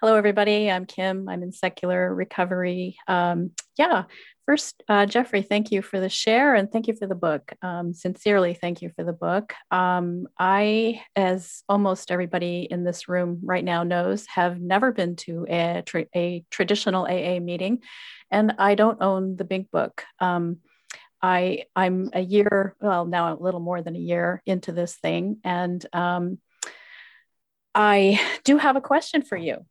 Hello, everybody. I'm Kim. I'm in secular recovery. Um, yeah, first, uh, Jeffrey, thank you for the share and thank you for the book. Um, sincerely, thank you for the book. Um, I, as almost everybody in this room right now knows, have never been to a, tra- a traditional AA meeting, and I don't own the big book. Um, I I'm a year, well, now a little more than a year into this thing, and um, I do have a question for you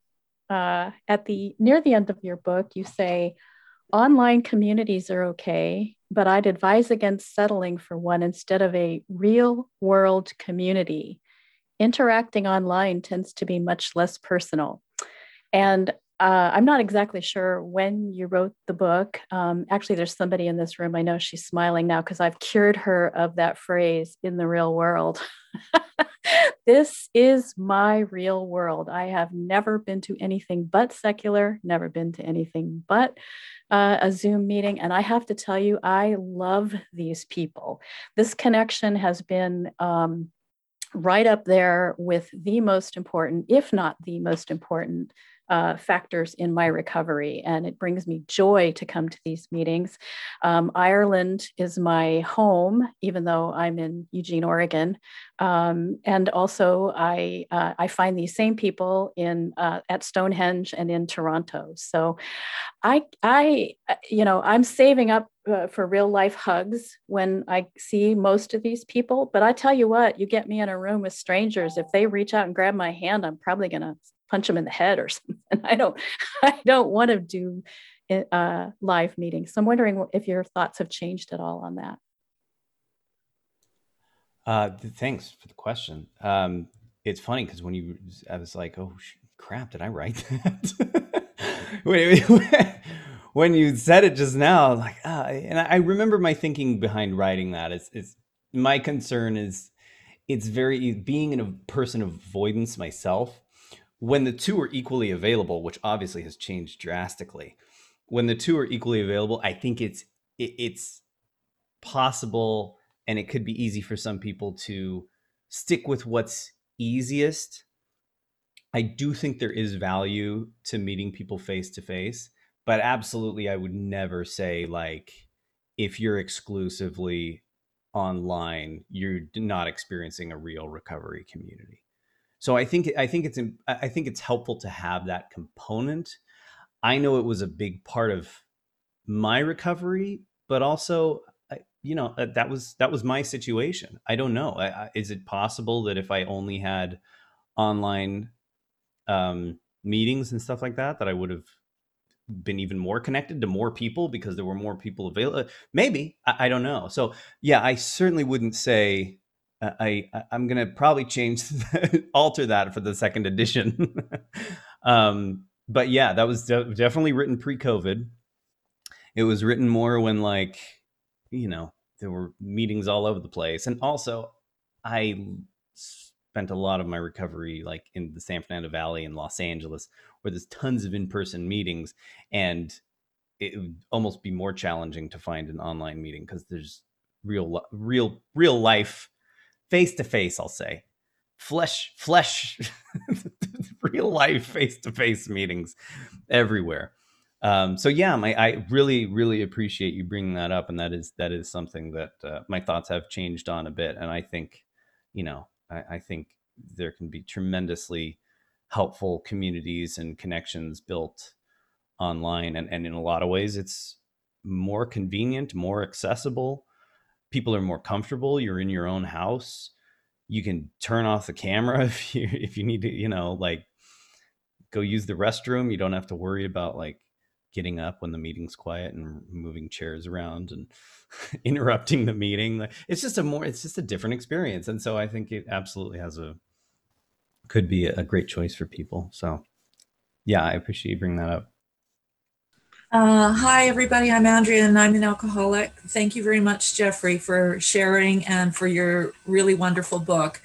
uh, at the near the end of your book, you say online communities are okay, but I'd advise against settling for one instead of a real world community. Interacting online tends to be much less personal. And uh, I'm not exactly sure when you wrote the book. Um, actually, there's somebody in this room. I know she's smiling now because I've cured her of that phrase in the real world. this is my real world. I have never been to anything but secular, never been to anything but uh, a Zoom meeting. And I have to tell you, I love these people. This connection has been. Um, right up there with the most important, if not the most important uh, factors in my recovery. And it brings me joy to come to these meetings. Um, Ireland is my home, even though I'm in Eugene, Oregon. Um, and also, I uh, I find these same people in uh, at Stonehenge and in Toronto. So, I I uh, you know I'm saving up uh, for real life hugs when I see most of these people. But I tell you what, you get me in a room with strangers. If they reach out and grab my hand, I'm probably going to punch them in the head or something. I don't, I don't want to do uh, live meetings. So I'm wondering if your thoughts have changed at all on that. Uh, thanks for the question. Um, it's funny because when you, I was like, oh crap, did I write that? when you said it just now, like, ah, and I remember my thinking behind writing that is, it's my concern is it's very being in a person of avoidance myself when the two are equally available, which obviously has changed drastically, when the two are equally available, I think it's it, it's possible and it could be easy for some people to stick with what's easiest. I do think there is value to meeting people face to face, but absolutely I would never say like if you're exclusively online, you're not experiencing a real recovery community. So I think I think it's I think it's helpful to have that component. I know it was a big part of my recovery, but also you know uh, that was that was my situation. I don't know. Is it possible that if I only had online um, meetings and stuff like that, that I would have been even more connected to more people because there were more people available? Maybe I, I don't know. So yeah, I certainly wouldn't say I, I am gonna probably change alter that for the second edition. um, but yeah, that was de- definitely written pre-COVID. It was written more when like you know there were meetings all over the place, and also I spent a lot of my recovery like in the San Fernando Valley in Los Angeles, where there's tons of in-person meetings, and it would almost be more challenging to find an online meeting because there's real real real life face to face, I'll say. Flesh, flesh, real life face to face meetings everywhere. Um, so yeah, my, I really, really appreciate you bringing that up, and that is that is something that uh, my thoughts have changed on a bit, and I think, you know, I, I think there can be tremendously helpful communities and connections built online, and and in a lot of ways, it's more convenient, more accessible, people are more comfortable. You're in your own house. You can turn off the camera if you if you need to, you know, like go use the restroom. You don't have to worry about like getting up when the meeting's quiet and moving chairs around and interrupting the meeting. It's just a more it's just a different experience. And so I think it absolutely has a could be a great choice for people. So yeah, I appreciate you bringing that up. Uh, hi, everybody. I'm Andrea, and I'm an alcoholic. Thank you very much, Jeffrey, for sharing and for your really wonderful book.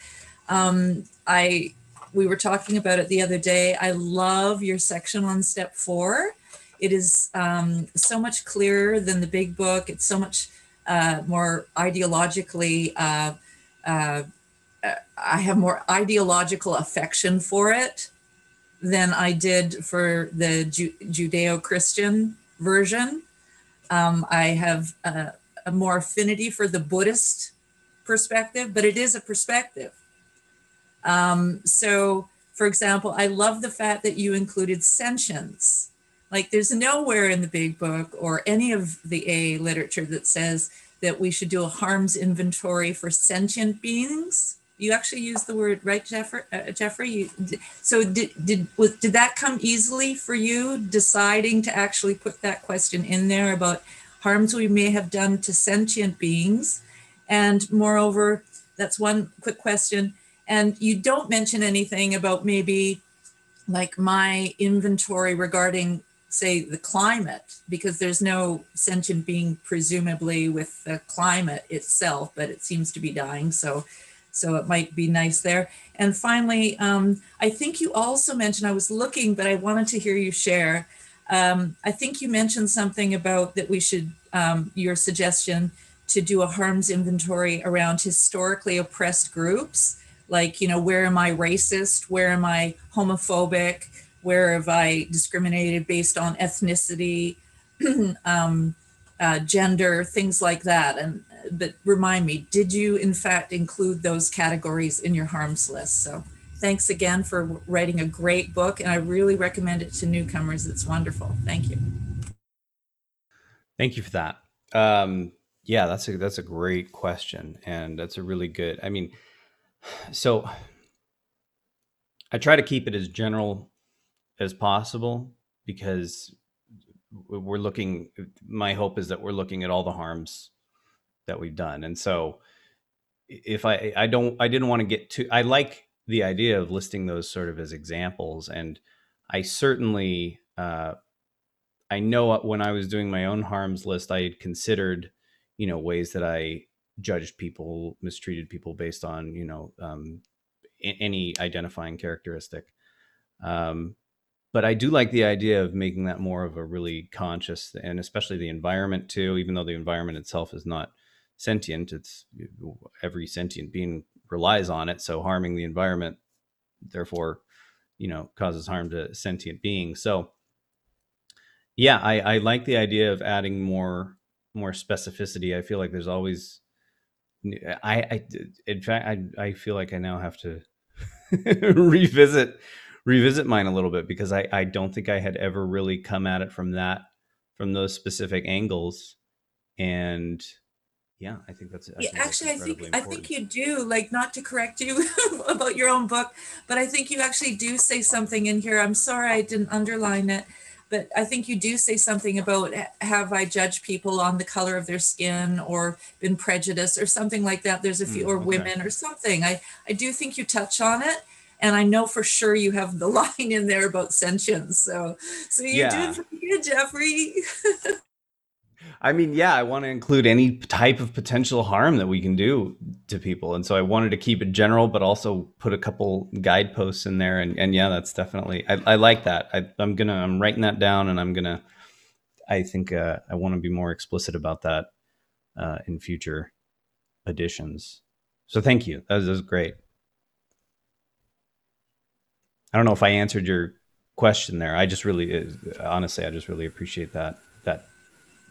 Um, I we were talking about it the other day. I love your section on step four. It is um, so much clearer than the big book. It's so much uh, more ideologically. Uh, uh I have more ideological affection for it than I did for the Ju- Judeo Christian version. Um, I have a, a more affinity for the Buddhist perspective, but it is a perspective. Um, so, for example, I love the fact that you included sentience. Like, there's nowhere in the big book or any of the A literature that says that we should do a harms inventory for sentient beings. You actually use the word, right, Jeffrey? Uh, Jeffrey, you, so did did was, did that come easily for you, deciding to actually put that question in there about harms we may have done to sentient beings, and moreover, that's one quick question. And you don't mention anything about maybe like my inventory regarding say the climate because there's no sentient being presumably with the climate itself but it seems to be dying so so it might be nice there. And finally um, i think you also mentioned i was looking but i wanted to hear you share. Um, i think you mentioned something about that we should um, your suggestion to do a harms inventory around historically oppressed groups. Like you know where am i racist? Where am i homophobic? Where have I discriminated based on ethnicity, um, uh, gender, things like that. And but remind me, did you in fact include those categories in your harms list? So thanks again for writing a great book, and I really recommend it to newcomers. It's wonderful. Thank you. Thank you for that. Um, yeah, that's a that's a great question, and that's a really good. I mean, so I try to keep it as general as possible because we're looking my hope is that we're looking at all the harms that we've done and so if i i don't i didn't want to get too i like the idea of listing those sort of as examples and i certainly uh i know when i was doing my own harms list i had considered you know ways that i judged people mistreated people based on you know um, any identifying characteristic um, but I do like the idea of making that more of a really conscious and especially the environment too, even though the environment itself is not sentient, it's every sentient being relies on it. So harming the environment, therefore, you know, causes harm to sentient beings. So yeah, I, I like the idea of adding more more specificity. I feel like there's always I, I in fact I I feel like I now have to revisit revisit mine a little bit because I, I don't think I had ever really come at it from that from those specific angles. And yeah, I think that's I yeah, actually I think important. I think you do like not to correct you about your own book, but I think you actually do say something in here. I'm sorry I didn't underline it, but I think you do say something about have I judged people on the color of their skin or been prejudiced or something like that. There's a few mm, or okay. women or something. I I do think you touch on it and I know for sure you have the line in there about sentience. So, so you yeah. did pretty good, Jeffrey. I mean, yeah, I want to include any type of potential harm that we can do to people, and so I wanted to keep it general, but also put a couple guideposts in there. And, and yeah, that's definitely I, I like that. I, am gonna I'm writing that down, and I'm gonna I think uh, I want to be more explicit about that uh, in future editions. So thank you. That was, that was great. I don't know if I answered your question there. I just really, honestly, I just really appreciate that that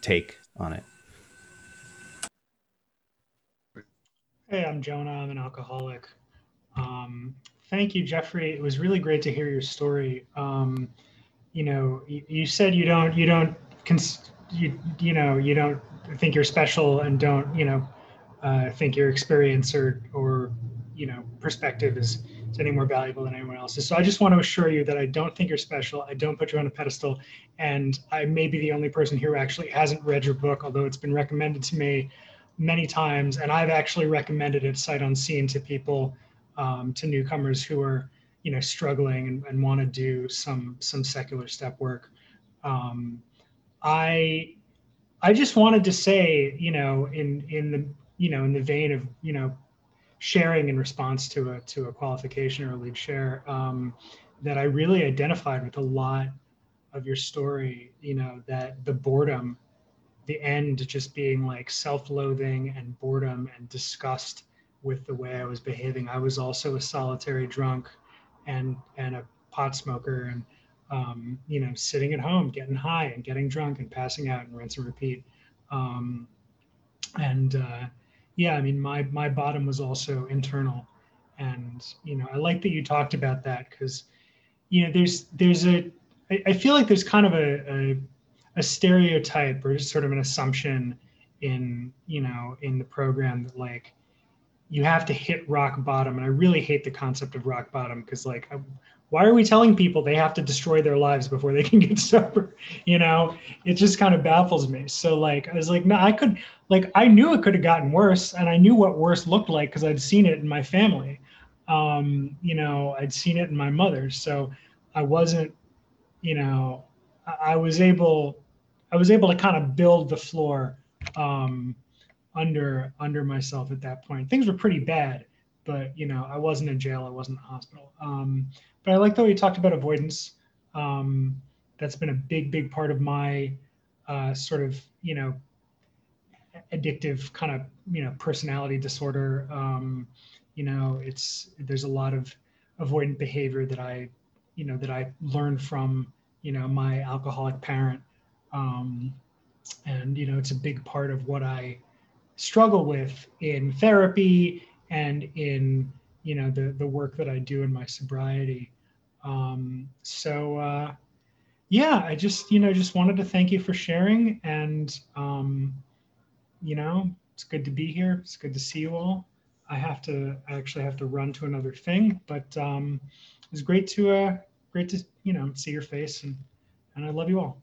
take on it. Hey, I'm Jonah. I'm an alcoholic. Um, thank you, Jeffrey. It was really great to hear your story. Um, you know, you, you, said you don't, you don't, cons- you, you know, you don't think you're special and don't, you know, uh, think your experience or, or, you know, perspective is any more valuable than anyone else's. So I just want to assure you that I don't think you're special. I don't put you on a pedestal. And I may be the only person here who actually hasn't read your book, although it's been recommended to me many times. And I've actually recommended it sight unseen to people, um, to newcomers who are, you know, struggling and, and want to do some some secular step work. Um, I I just wanted to say, you know, in in the you know in the vein of you know sharing in response to a to a qualification or a lead share um, that I really identified with a lot of your story. You know that the boredom, the end just being like self-loathing and boredom and disgust with the way I was behaving. I was also a solitary drunk and and a pot smoker and um, you know sitting at home getting high and getting drunk and passing out and rinse and repeat um, and uh, yeah i mean my my bottom was also internal. And you know i like that you talked about that because you know there's there's a I, I feel like there's kind of a, a a stereotype or just sort of an assumption in you know in the program that like you have to hit rock bottom. And i really hate the concept of rock bottom because like why are we telling people they have to destroy their lives before they can get sober? You know it just kind of baffles me. So like i was like no i could like i knew it could have gotten worse and i knew what worse looked like because i'd seen it in my family. Um you know i'd seen it in my mother. So i wasn't you know i was able i was able to kind of build the floor um under under myself at that point. Things were pretty bad but you know i wasn't in jail i wasn't in the hospital. Um but I like the way you talked about avoidance. Um, that's been a big, big part of my uh, sort of, you know, addictive kind of, you know, personality disorder. Um, you know, it's there's a lot of avoidant behavior that I, you know, that I learned from, you know, my alcoholic parent. Um, and you know, it's a big part of what I struggle with in therapy and in you know the the work that I do in my sobriety. Um, so uh, yeah, I just you know just wanted to thank you for sharing, and um, you know it's good to be here. It's good to see you all. I have to I actually have to run to another thing, but um, it was great to uh, great to you know see your face and and I love you all.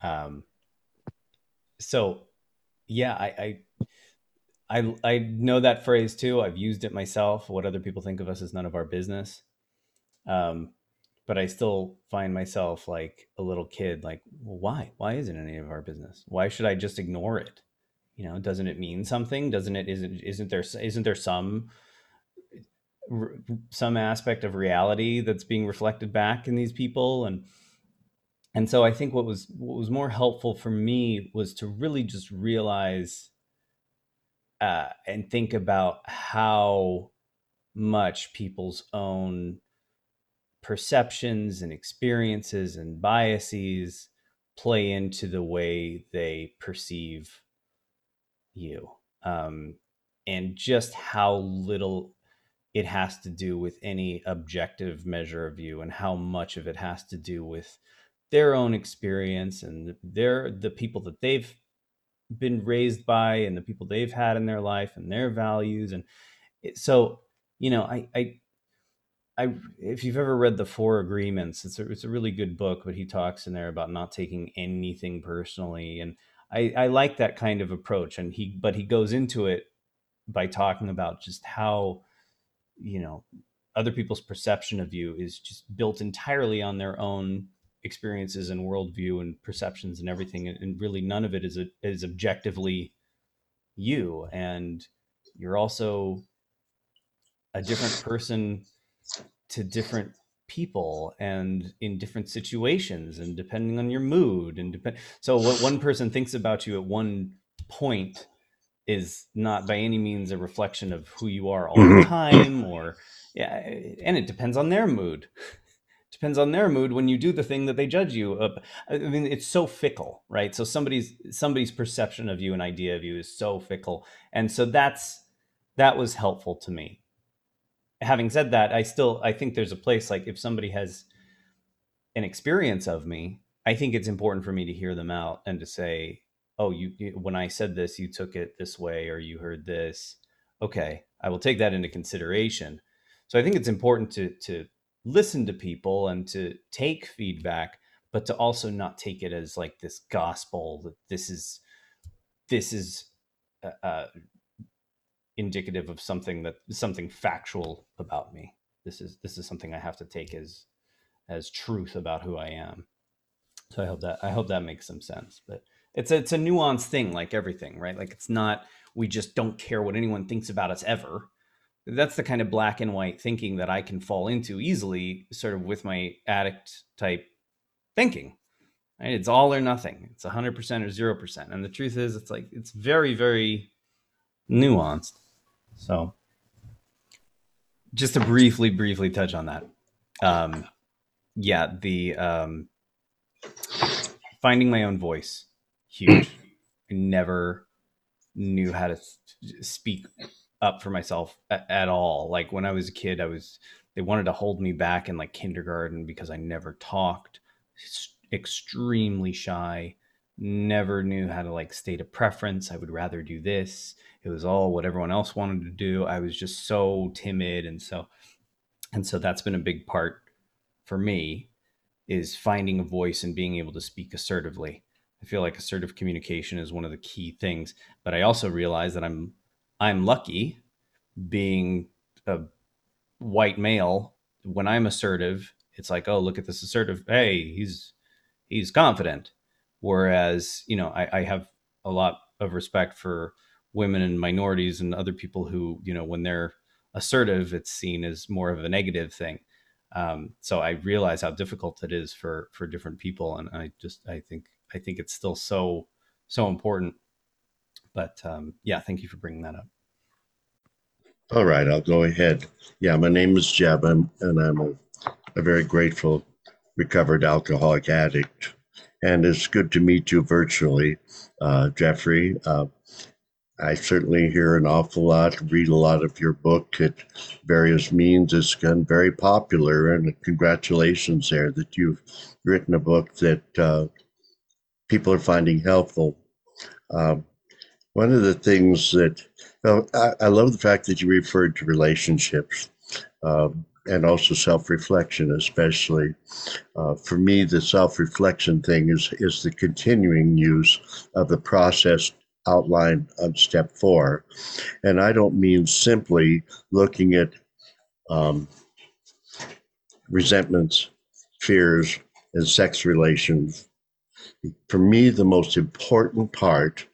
Um. So, yeah, I, I I I know that phrase too. I've used it myself. What other people think of us is none of our business. Um, but I still find myself like a little kid. Like, well, why? Why isn't any of our business? Why should I just ignore it? You know, doesn't it mean something? Doesn't it? Isn't isn't there isn't there some some aspect of reality that's being reflected back in these people and and so I think what was what was more helpful for me was to really just realize uh, and think about how much people's own perceptions and experiences and biases play into the way they perceive you um, and just how little it has to do with any objective measure of you and how much of it has to do with their own experience and their the people that they've been raised by and the people they've had in their life and their values. And so you know I, I I if you've ever read the four agreements it's a, it's a really good book but he talks in there about not taking anything personally. And I, I like that kind of approach. And he but he goes into it by talking about just how you know other people's perception of you is just built entirely on their own experiences and worldview and perceptions and everything and really none of it is a, is objectively you and you're also a different person to different people and in different situations and depending on your mood and depend so what one person thinks about you at one point is not by any means a reflection of who you are all the mm-hmm. time or yeah and it depends on their mood depends on their mood when you do the thing that they judge you i mean it's so fickle right? So somebody's somebody's perception of you and idea of you is so fickle. And so that's that was helpful to me. Having said that i still i think there's a place like if somebody has an experience of me i think it's important for me to hear them out and to say oh you, you when i said this you took it this way or you heard this. Okay i will take that into consideration. So i think it's important to to listen to people and to take feedback but to also not take it as like this gospel that this is this is uh, uh, indicative of something that something factual about me. This is this is something i have to take as as truth about who i am. So i hope that i hope that makes some sense but it's a, it's a nuanced thing like everything right? Like it's not we just don't care what anyone thinks about us ever that's the kind of black and white thinking that I can fall into easily, sort of with my addict type thinking. Right? It's all or nothing. It's 100% or 0%. And the truth is, it's like, it's very, very nuanced. So, just to briefly, briefly touch on that. Um, yeah, the um, finding my own voice, huge. I never knew how to speak up for myself at, all. Like when I was a kid, I was they wanted to hold me back in like kindergarten because I never talked, extremely shy, never knew how to like state a preference. I would rather do this. It was all what everyone else wanted to do. I was just so timid and so and so that's been a big part for me is finding a voice and being able to speak assertively. I feel like assertive communication is one of the key things, but I also realize that I'm I'm lucky being a white male when I'm assertive, it's like, oh, look at this assertive. Hey, he's he's confident. Whereas, you know, I, I have a lot of respect for women and minorities and other people who, you know, when they're assertive, it's seen as more of a negative thing. Um, so I realize how difficult it is for for different people, and I just I think I think it's still so so important. But um, yeah, thank you for bringing that up. All right, I'll go ahead. Yeah, my name is Jeb, and I'm a, a very grateful recovered alcoholic addict. And it's good to meet you virtually, uh, Jeffrey. Uh, I certainly hear an awful lot, read a lot of your book at various means. It's been very popular, and congratulations there that you've written a book that uh, people are finding helpful. Uh, one of the things that well, I, I, love the fact that you referred to relationships um, and also self-reflection, especially. Uh, for me, the self-reflection thing is is the continuing use of the process outlined on step four, and I don't mean simply looking at um, resentments, fears, and sex relations. For me, the most important part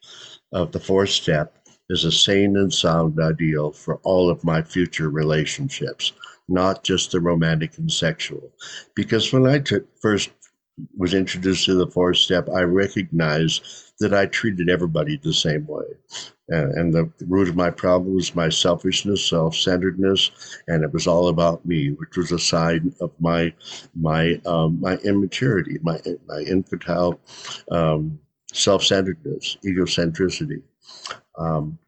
of the fourth step is a sane and sound ideal for all of my future relationships, not just the romantic and sexual. Because when I t- first was introduced to the fourth step, I recognized that I treated everybody the same way. and the root of my problem was my selfishness, self-centeredness, and it was all about me, which was a sign of my my um, my immaturity, my my infantile um, self-centeredness, egocentricity. Um,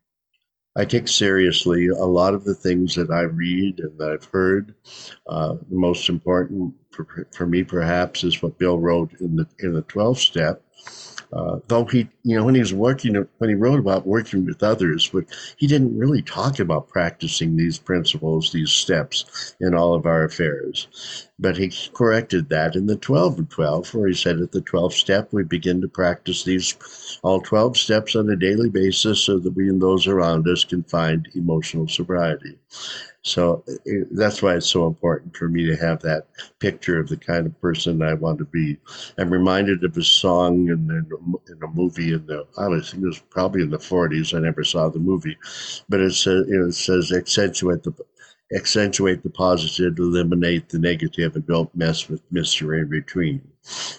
I take seriously a lot of the things that I read and that I've heard. Uh, the most important for, for me, perhaps, is what Bill wrote in the in the 12 step, uh, though he, you know, when he was working, when he wrote about working with others, but he didn't really talk about practicing these principles, these steps in all of our affairs. But he corrected that in the 12 and 12, where he said at the 12th step, we begin to practice these all 12 steps on a daily basis so that we and those around us can find emotional sobriety. So it, that's why it's so important for me to have that picture of the kind of person I want to be. I'm reminded of a song in, in, in a movie in the, I think it was probably in the 40s. I never saw the movie, but it says, you it says accentuate the accentuate the positive, eliminate the negative, and don't mess with mystery in between.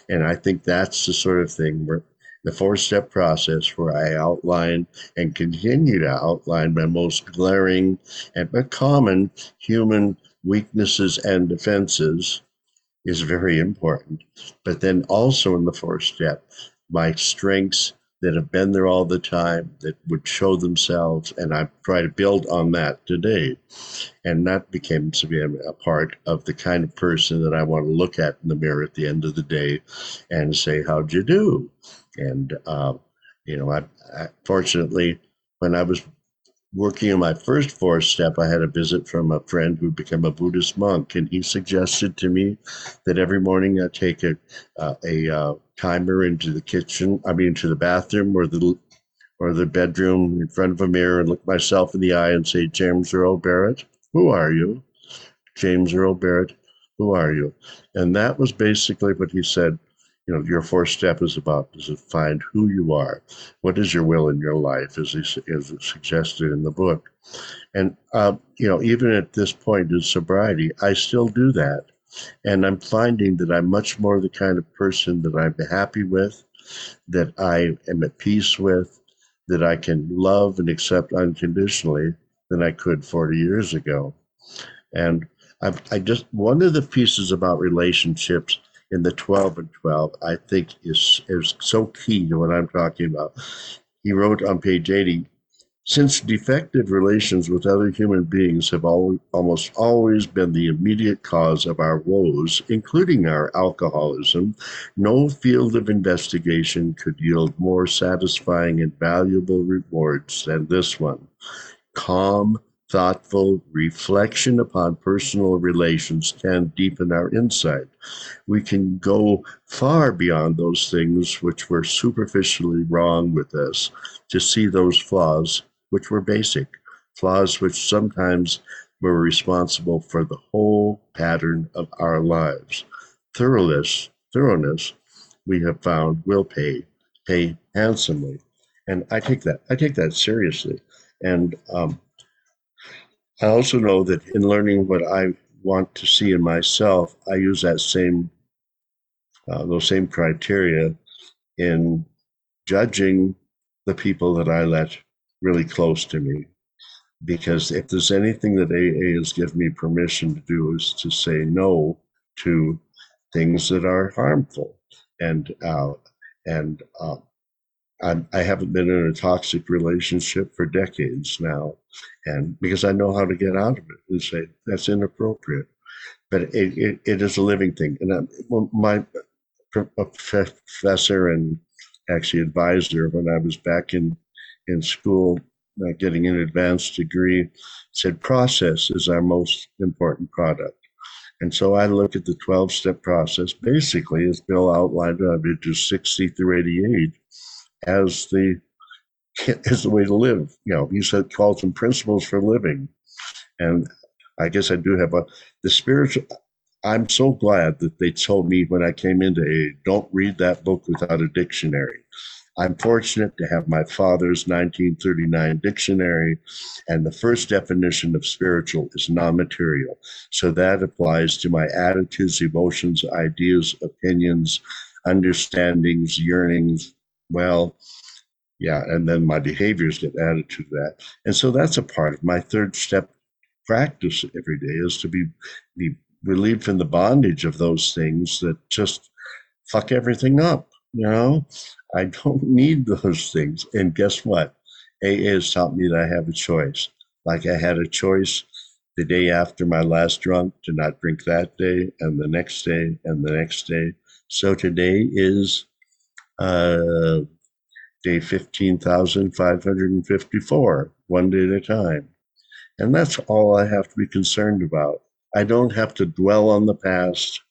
And I think that's the sort of thing where the four step process where I outline and continue to outline my most glaring and but common human weaknesses and defenses is very important. But then also in the fourth step, my strengths that have been there all the time that would show themselves and i try to build on that today and that became to be a part of the kind of person that i want to look at in the mirror at the end of the day and say how'd you do and, uh, you know, I, I, fortunately, when I was working on my first fourth step, I had a visit from a friend who became a Buddhist monk, and he suggested to me that every morning I take a uh, a uh, timer into the kitchen, I mean, to the bathroom or the or the bedroom in front of a mirror and look myself in the eye and say, James Earl Barrett, who are you? James Earl Barrett, who are you? And that was basically what he said you know your fourth step is about is to find who you are. What is your will in your life as is, as suggested in the book. And uh, you know even at this point in sobriety i still do that. And i'm finding that i'm much more the kind of person that i'm happy with that i am at peace with that i can love and accept unconditionally than i could 40 years ago. And I, I just one of the pieces about relationships in the 12 and 12, I think is is so key to what I'm talking about. He wrote on page 80 since defective relations with other human beings have always, almost always been the immediate cause of our woes, including our alcoholism, no field of investigation could yield more satisfying and valuable rewards than this one. Calm, thoughtful reflection upon personal relations can deepen our insight. We can go far beyond those things which were superficially wrong with us to see those flaws which were basic, flaws which sometimes were responsible for the whole pattern of our lives. Thoroughness, thoroughness, we have found will pay, pay handsomely. And I take that, I take that seriously. And um, I also know that in learning what I want to see in myself, I use that same, uh, those same criteria in judging the people that I let really close to me. Because if there's anything that AA has given me permission to do is to say no to things that are harmful. And uh, and uh, I'm, I haven't been in a toxic relationship for decades now, and because I know how to get out of it and say that's inappropriate. But it, it, it is a living thing, and I, my professor and actually advisor when I was back in in school, uh, getting an advanced degree, said process is our most important product. And so I look at the 12 step process basically, as Bill outlined, uh, to 60 through 88 as the as the way to live. You know, he said calls them principles for living. And I guess I do have a the spiritual I'm so glad that they told me when I came into A, don't read that book without a dictionary. I'm fortunate to have my father's 1939 dictionary, and the first definition of spiritual is non material. So that applies to my attitudes, emotions, ideas, opinions, understandings, yearnings. Well, yeah, and then my behaviors get added to that. And so that's a part of my third step practice every day is to be, be relieved from the bondage of those things that just fuck everything up. You know, I don't need those things. And guess what? AA has taught me that I have a choice. Like I had a choice the day after my last drunk to not drink that day, and the next day, and the next day. So today is uh, day 15,554, one day at a time. And that's all I have to be concerned about. I don't have to dwell on the past.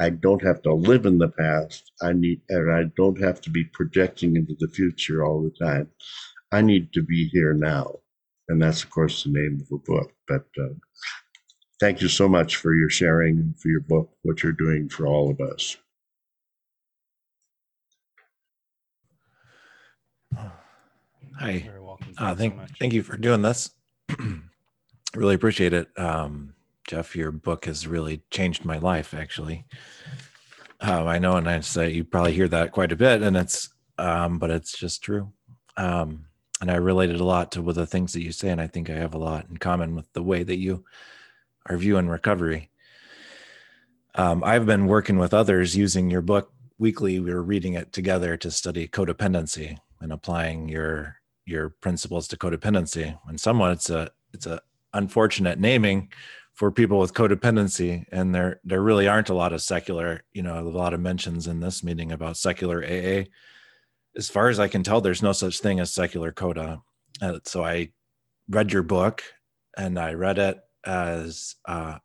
I don't have to live in the past. I need, and I don't have to be projecting into the future all the time. I need to be here now. And that's, of course, the name of the book. But uh, thank you so much for your sharing, for your book, what you're doing for all of us. Hi. Uh, thank, so thank you for doing this. really appreciate it. Um, Jeff, your book has really changed my life, actually. Um, I know, and I say you probably hear that quite a bit, and it's, um, but it's just true. Um, and I related a lot to with the things that you say, and I think I have a lot in common with the way that you are viewing recovery. Um, I've been working with others using your book weekly. We are reading it together to study codependency and applying your your principles to codependency. And somewhat, it's a it's a unfortunate naming for people with codependency and there there really aren't a lot of secular you know a lot of mentions in this meeting about secular aa as far as i can tell there's no such thing as secular coda. Uh, so i read your book and i read it as uh,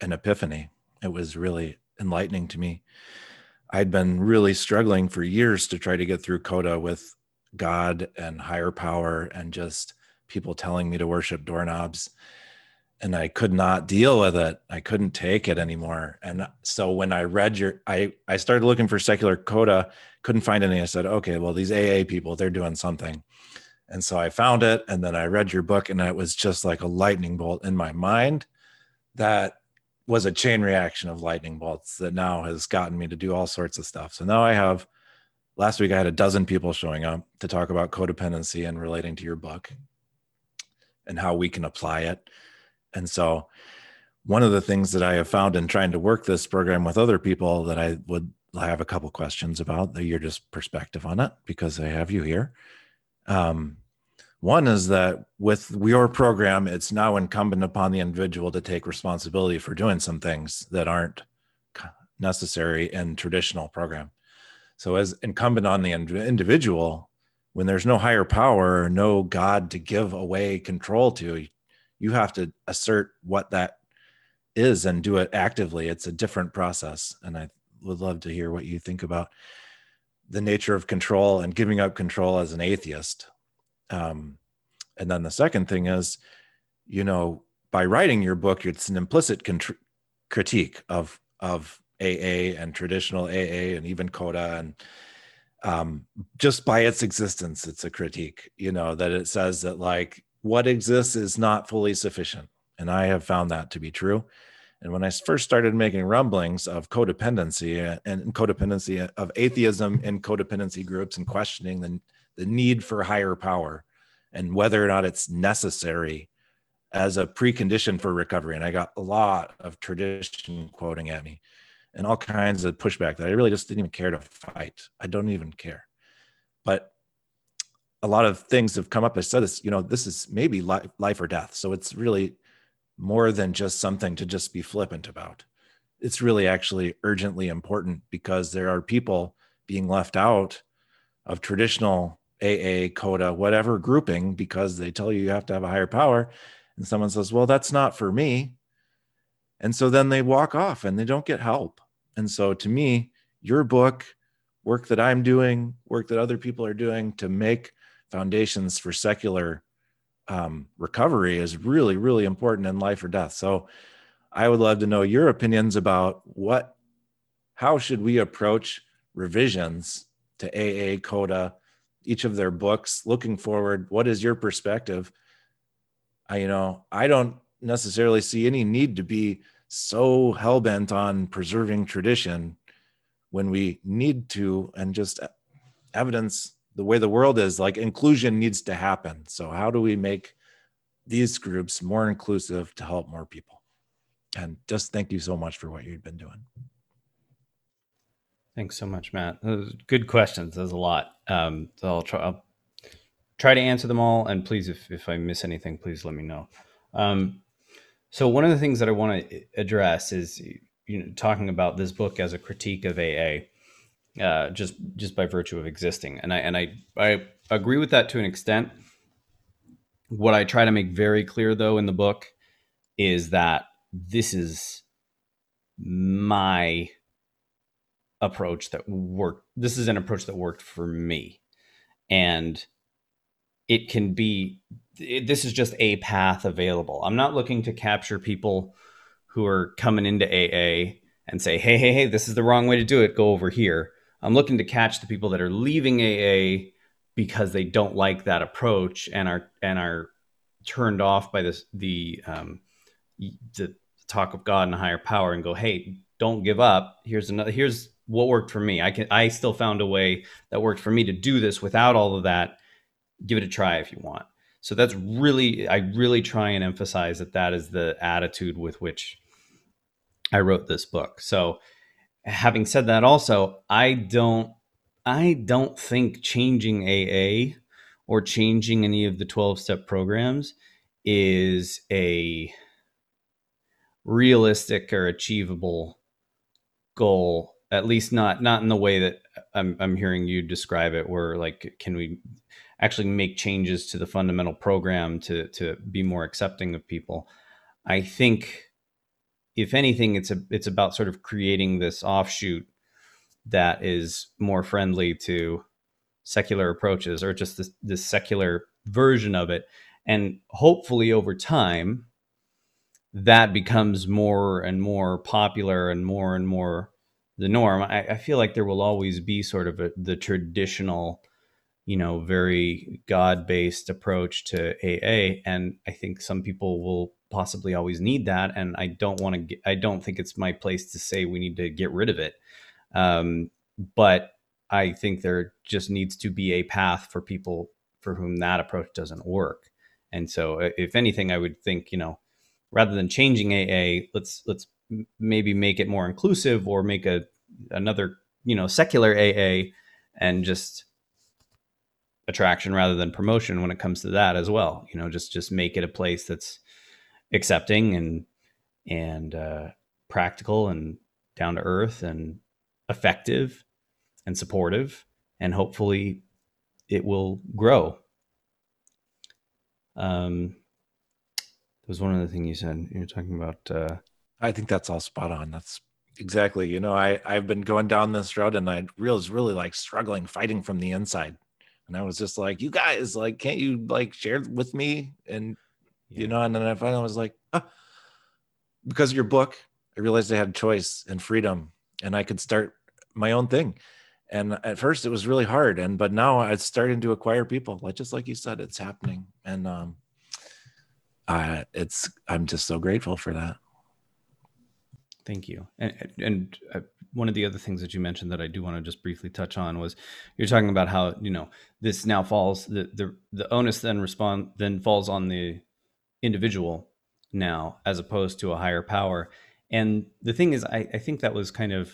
an epiphany. It was really enlightening to me. I'd been really struggling for years to try to get through coda with god and higher power and just people telling me to worship doorknobs and I could not deal with it. I couldn't take it anymore. And so when I read your, I I started looking for secular coda, couldn't find any. I said, okay, well these AA people, they're doing something. And so I found it, and then I read your book, and it was just like a lightning bolt in my mind. That was a chain reaction of lightning bolts that now has gotten me to do all sorts of stuff. So now I have. Last week I had a dozen people showing up to talk about codependency and relating to your book and how we can apply it and so one of the things that I have found in trying to work this program with other people that I would have a couple questions about your just perspective on it because I have you here. Um, one is that with your program, it's now incumbent upon the individual to take responsibility for doing some things that aren't necessary in traditional program. So, as incumbent on the individual, when there's no higher power no God to give away control to, you have to assert what that is and do it actively. It's a different process. And I would love to hear what you think about the nature of control and giving up control as an atheist. Um, and then the second thing is, you know, by writing your book, it's an implicit critique of of AA and traditional AA and even Coda and um, just by its existence, it's a critique. You know that it says that like what exists is not fully sufficient, and I have found that to be true. And when I first started making rumblings of codependency and codependency of atheism in codependency groups and questioning the, the need for higher power and whether or not it's necessary as a precondition for recovery. And I got a lot of tradition quoting at me and all kinds of pushback that I really just didn't even care to fight. I don't even care. But a lot of things have come up. I said this, you know, this is maybe life, life or death. So it's really more than just something to just be flippant about. It's really actually urgently important because there are people being left out of traditional AA, CODA, whatever grouping because they tell you you have to have a higher power. And someone says, well, that's not for me. And so then they walk off and they don't get help. And so to me, your book, work that I'm doing, work that other people are doing to make foundations for secular um, recovery is really, really important in life or death. So I would love to know your opinions about what, how should we approach revisions to AA, CODA, each of their books, looking forward. What is your perspective? I, you know, I don't necessarily see any need to be so hell bent on preserving tradition when we need to, and just evidence the way the world is like inclusion needs to happen. So how do we make these groups more inclusive to help more people? And just thank you so much for what you've been doing. Thanks so much matt. Good questions. There's a lot. Um, so i'll try i'll try to answer them all. And please if, if i miss anything please let me know. Um, so one of the things that i want to address is you know talking about this book as a critique of aa uh, just just by virtue of existing. And I and I I agree with that to an extent. What I try to make very clear though in the book is that this is my approach that worked. This is an approach that worked for me, and it can be. It, this is just a path available. I'm not looking to capture people who are coming into AA and say, "Hey, hey, hey, this is the wrong way to do it. Go over here." I'm looking to catch the people that are leaving AA because they don't like that approach and are and are turned off by this the um, the talk of God and higher power and go, hey, don't give up. Here's another. Here's what worked for me. I can. I still found a way that worked for me to do this without all of that. Give it a try if you want. So that's really. I really try and emphasize that that is the attitude with which I wrote this book. So having said that also i don't i don't think changing aa or changing any of the 12 step programs is a realistic or achievable goal at least not not in the way that i'm, I'm hearing you describe it where like can we actually make changes to the fundamental program to to be more accepting of people i think if anything, it's a it's about sort of creating this offshoot that is more friendly to secular approaches or just this, this secular version of it. And hopefully over time, that becomes more and more popular and more and more the norm. I, I feel like there will always be sort of a, the traditional, you know, very God based approach to AA. And I think some people will possibly always need that and i don't want to i don't think it's my place to say we need to get rid of it um, but i think there just needs to be a path for people for whom that approach doesn't work and so if anything i would think you know rather than changing aa let's let's maybe make it more inclusive or make a another you know secular aa and just attraction rather than promotion when it comes to that as well you know just just make it a place that's accepting and and uh, practical and down to earth and effective and supportive and hopefully it will grow. Um there was one other thing you said. You were talking about uh i think that's all spot on. That's exactly you know i i've been going down this road and i was really like struggling fighting from the inside and i was just like you guys like can't you like share with me? And yeah. you know and then i finally was like oh, because of your book i realized i had choice and freedom and i could start my own thing. And at first it was really hard and but now it's starting to acquire people. Like just like you said it's happening. And um uh it's i'm just so grateful for that thank you and and uh, one of the other things that you mentioned that i do want to just briefly touch on was you're talking about how you know this now falls the the, the onus then respond then falls on the individual now as opposed to a higher power and the thing is i, I think that was kind of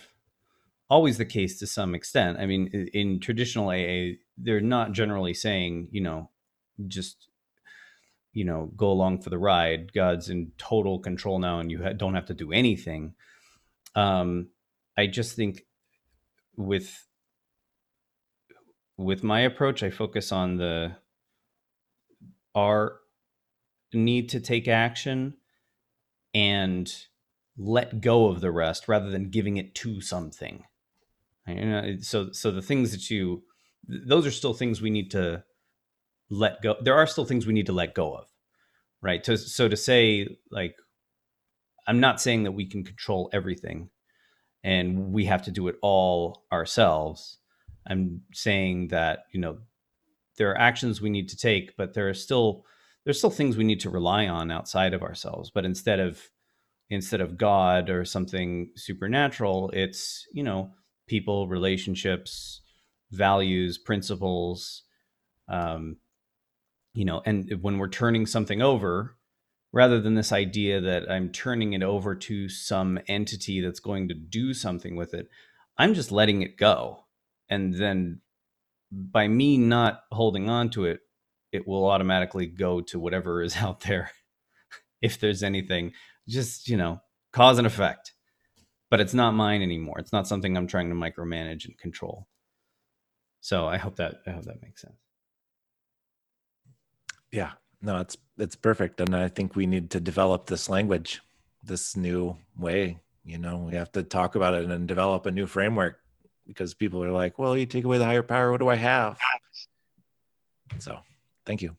always the case to some extent. I mean, in traditional AA, they're not generally saying, you know, just you know, go along for the ride. God's in total control now, and you ha- don't have to do anything. Um, I just think with with my approach, I focus on the our need to take action and let go of the rest rather than giving it to something so so the things that you those are still things we need to let go. There are still things we need to let go of, right? To, so to say like I'm not saying that we can control everything and we have to do it all ourselves. I'm saying that, you know, there are actions we need to take, but there are still there's still things we need to rely on outside of ourselves. But instead of instead of God or something supernatural, it's, you know, people, relationships, values, principles. Um, you know, and when we're turning something over, rather than this idea that I'm turning it over to some entity that's going to do something with it, I'm just letting it go. And then by me not holding on to it, it will automatically go to whatever is out there. if there's anything, just, you know, cause and effect but it's not mine anymore. It's not something I'm trying to micromanage and control. So I hope that I hope that makes sense. Yeah, no, it's it's perfect, and I think we need to develop this language, this new way. You know, we have to talk about it and develop a new framework because people are like, "Well, you take away the higher power, what do I have?" So, thank you.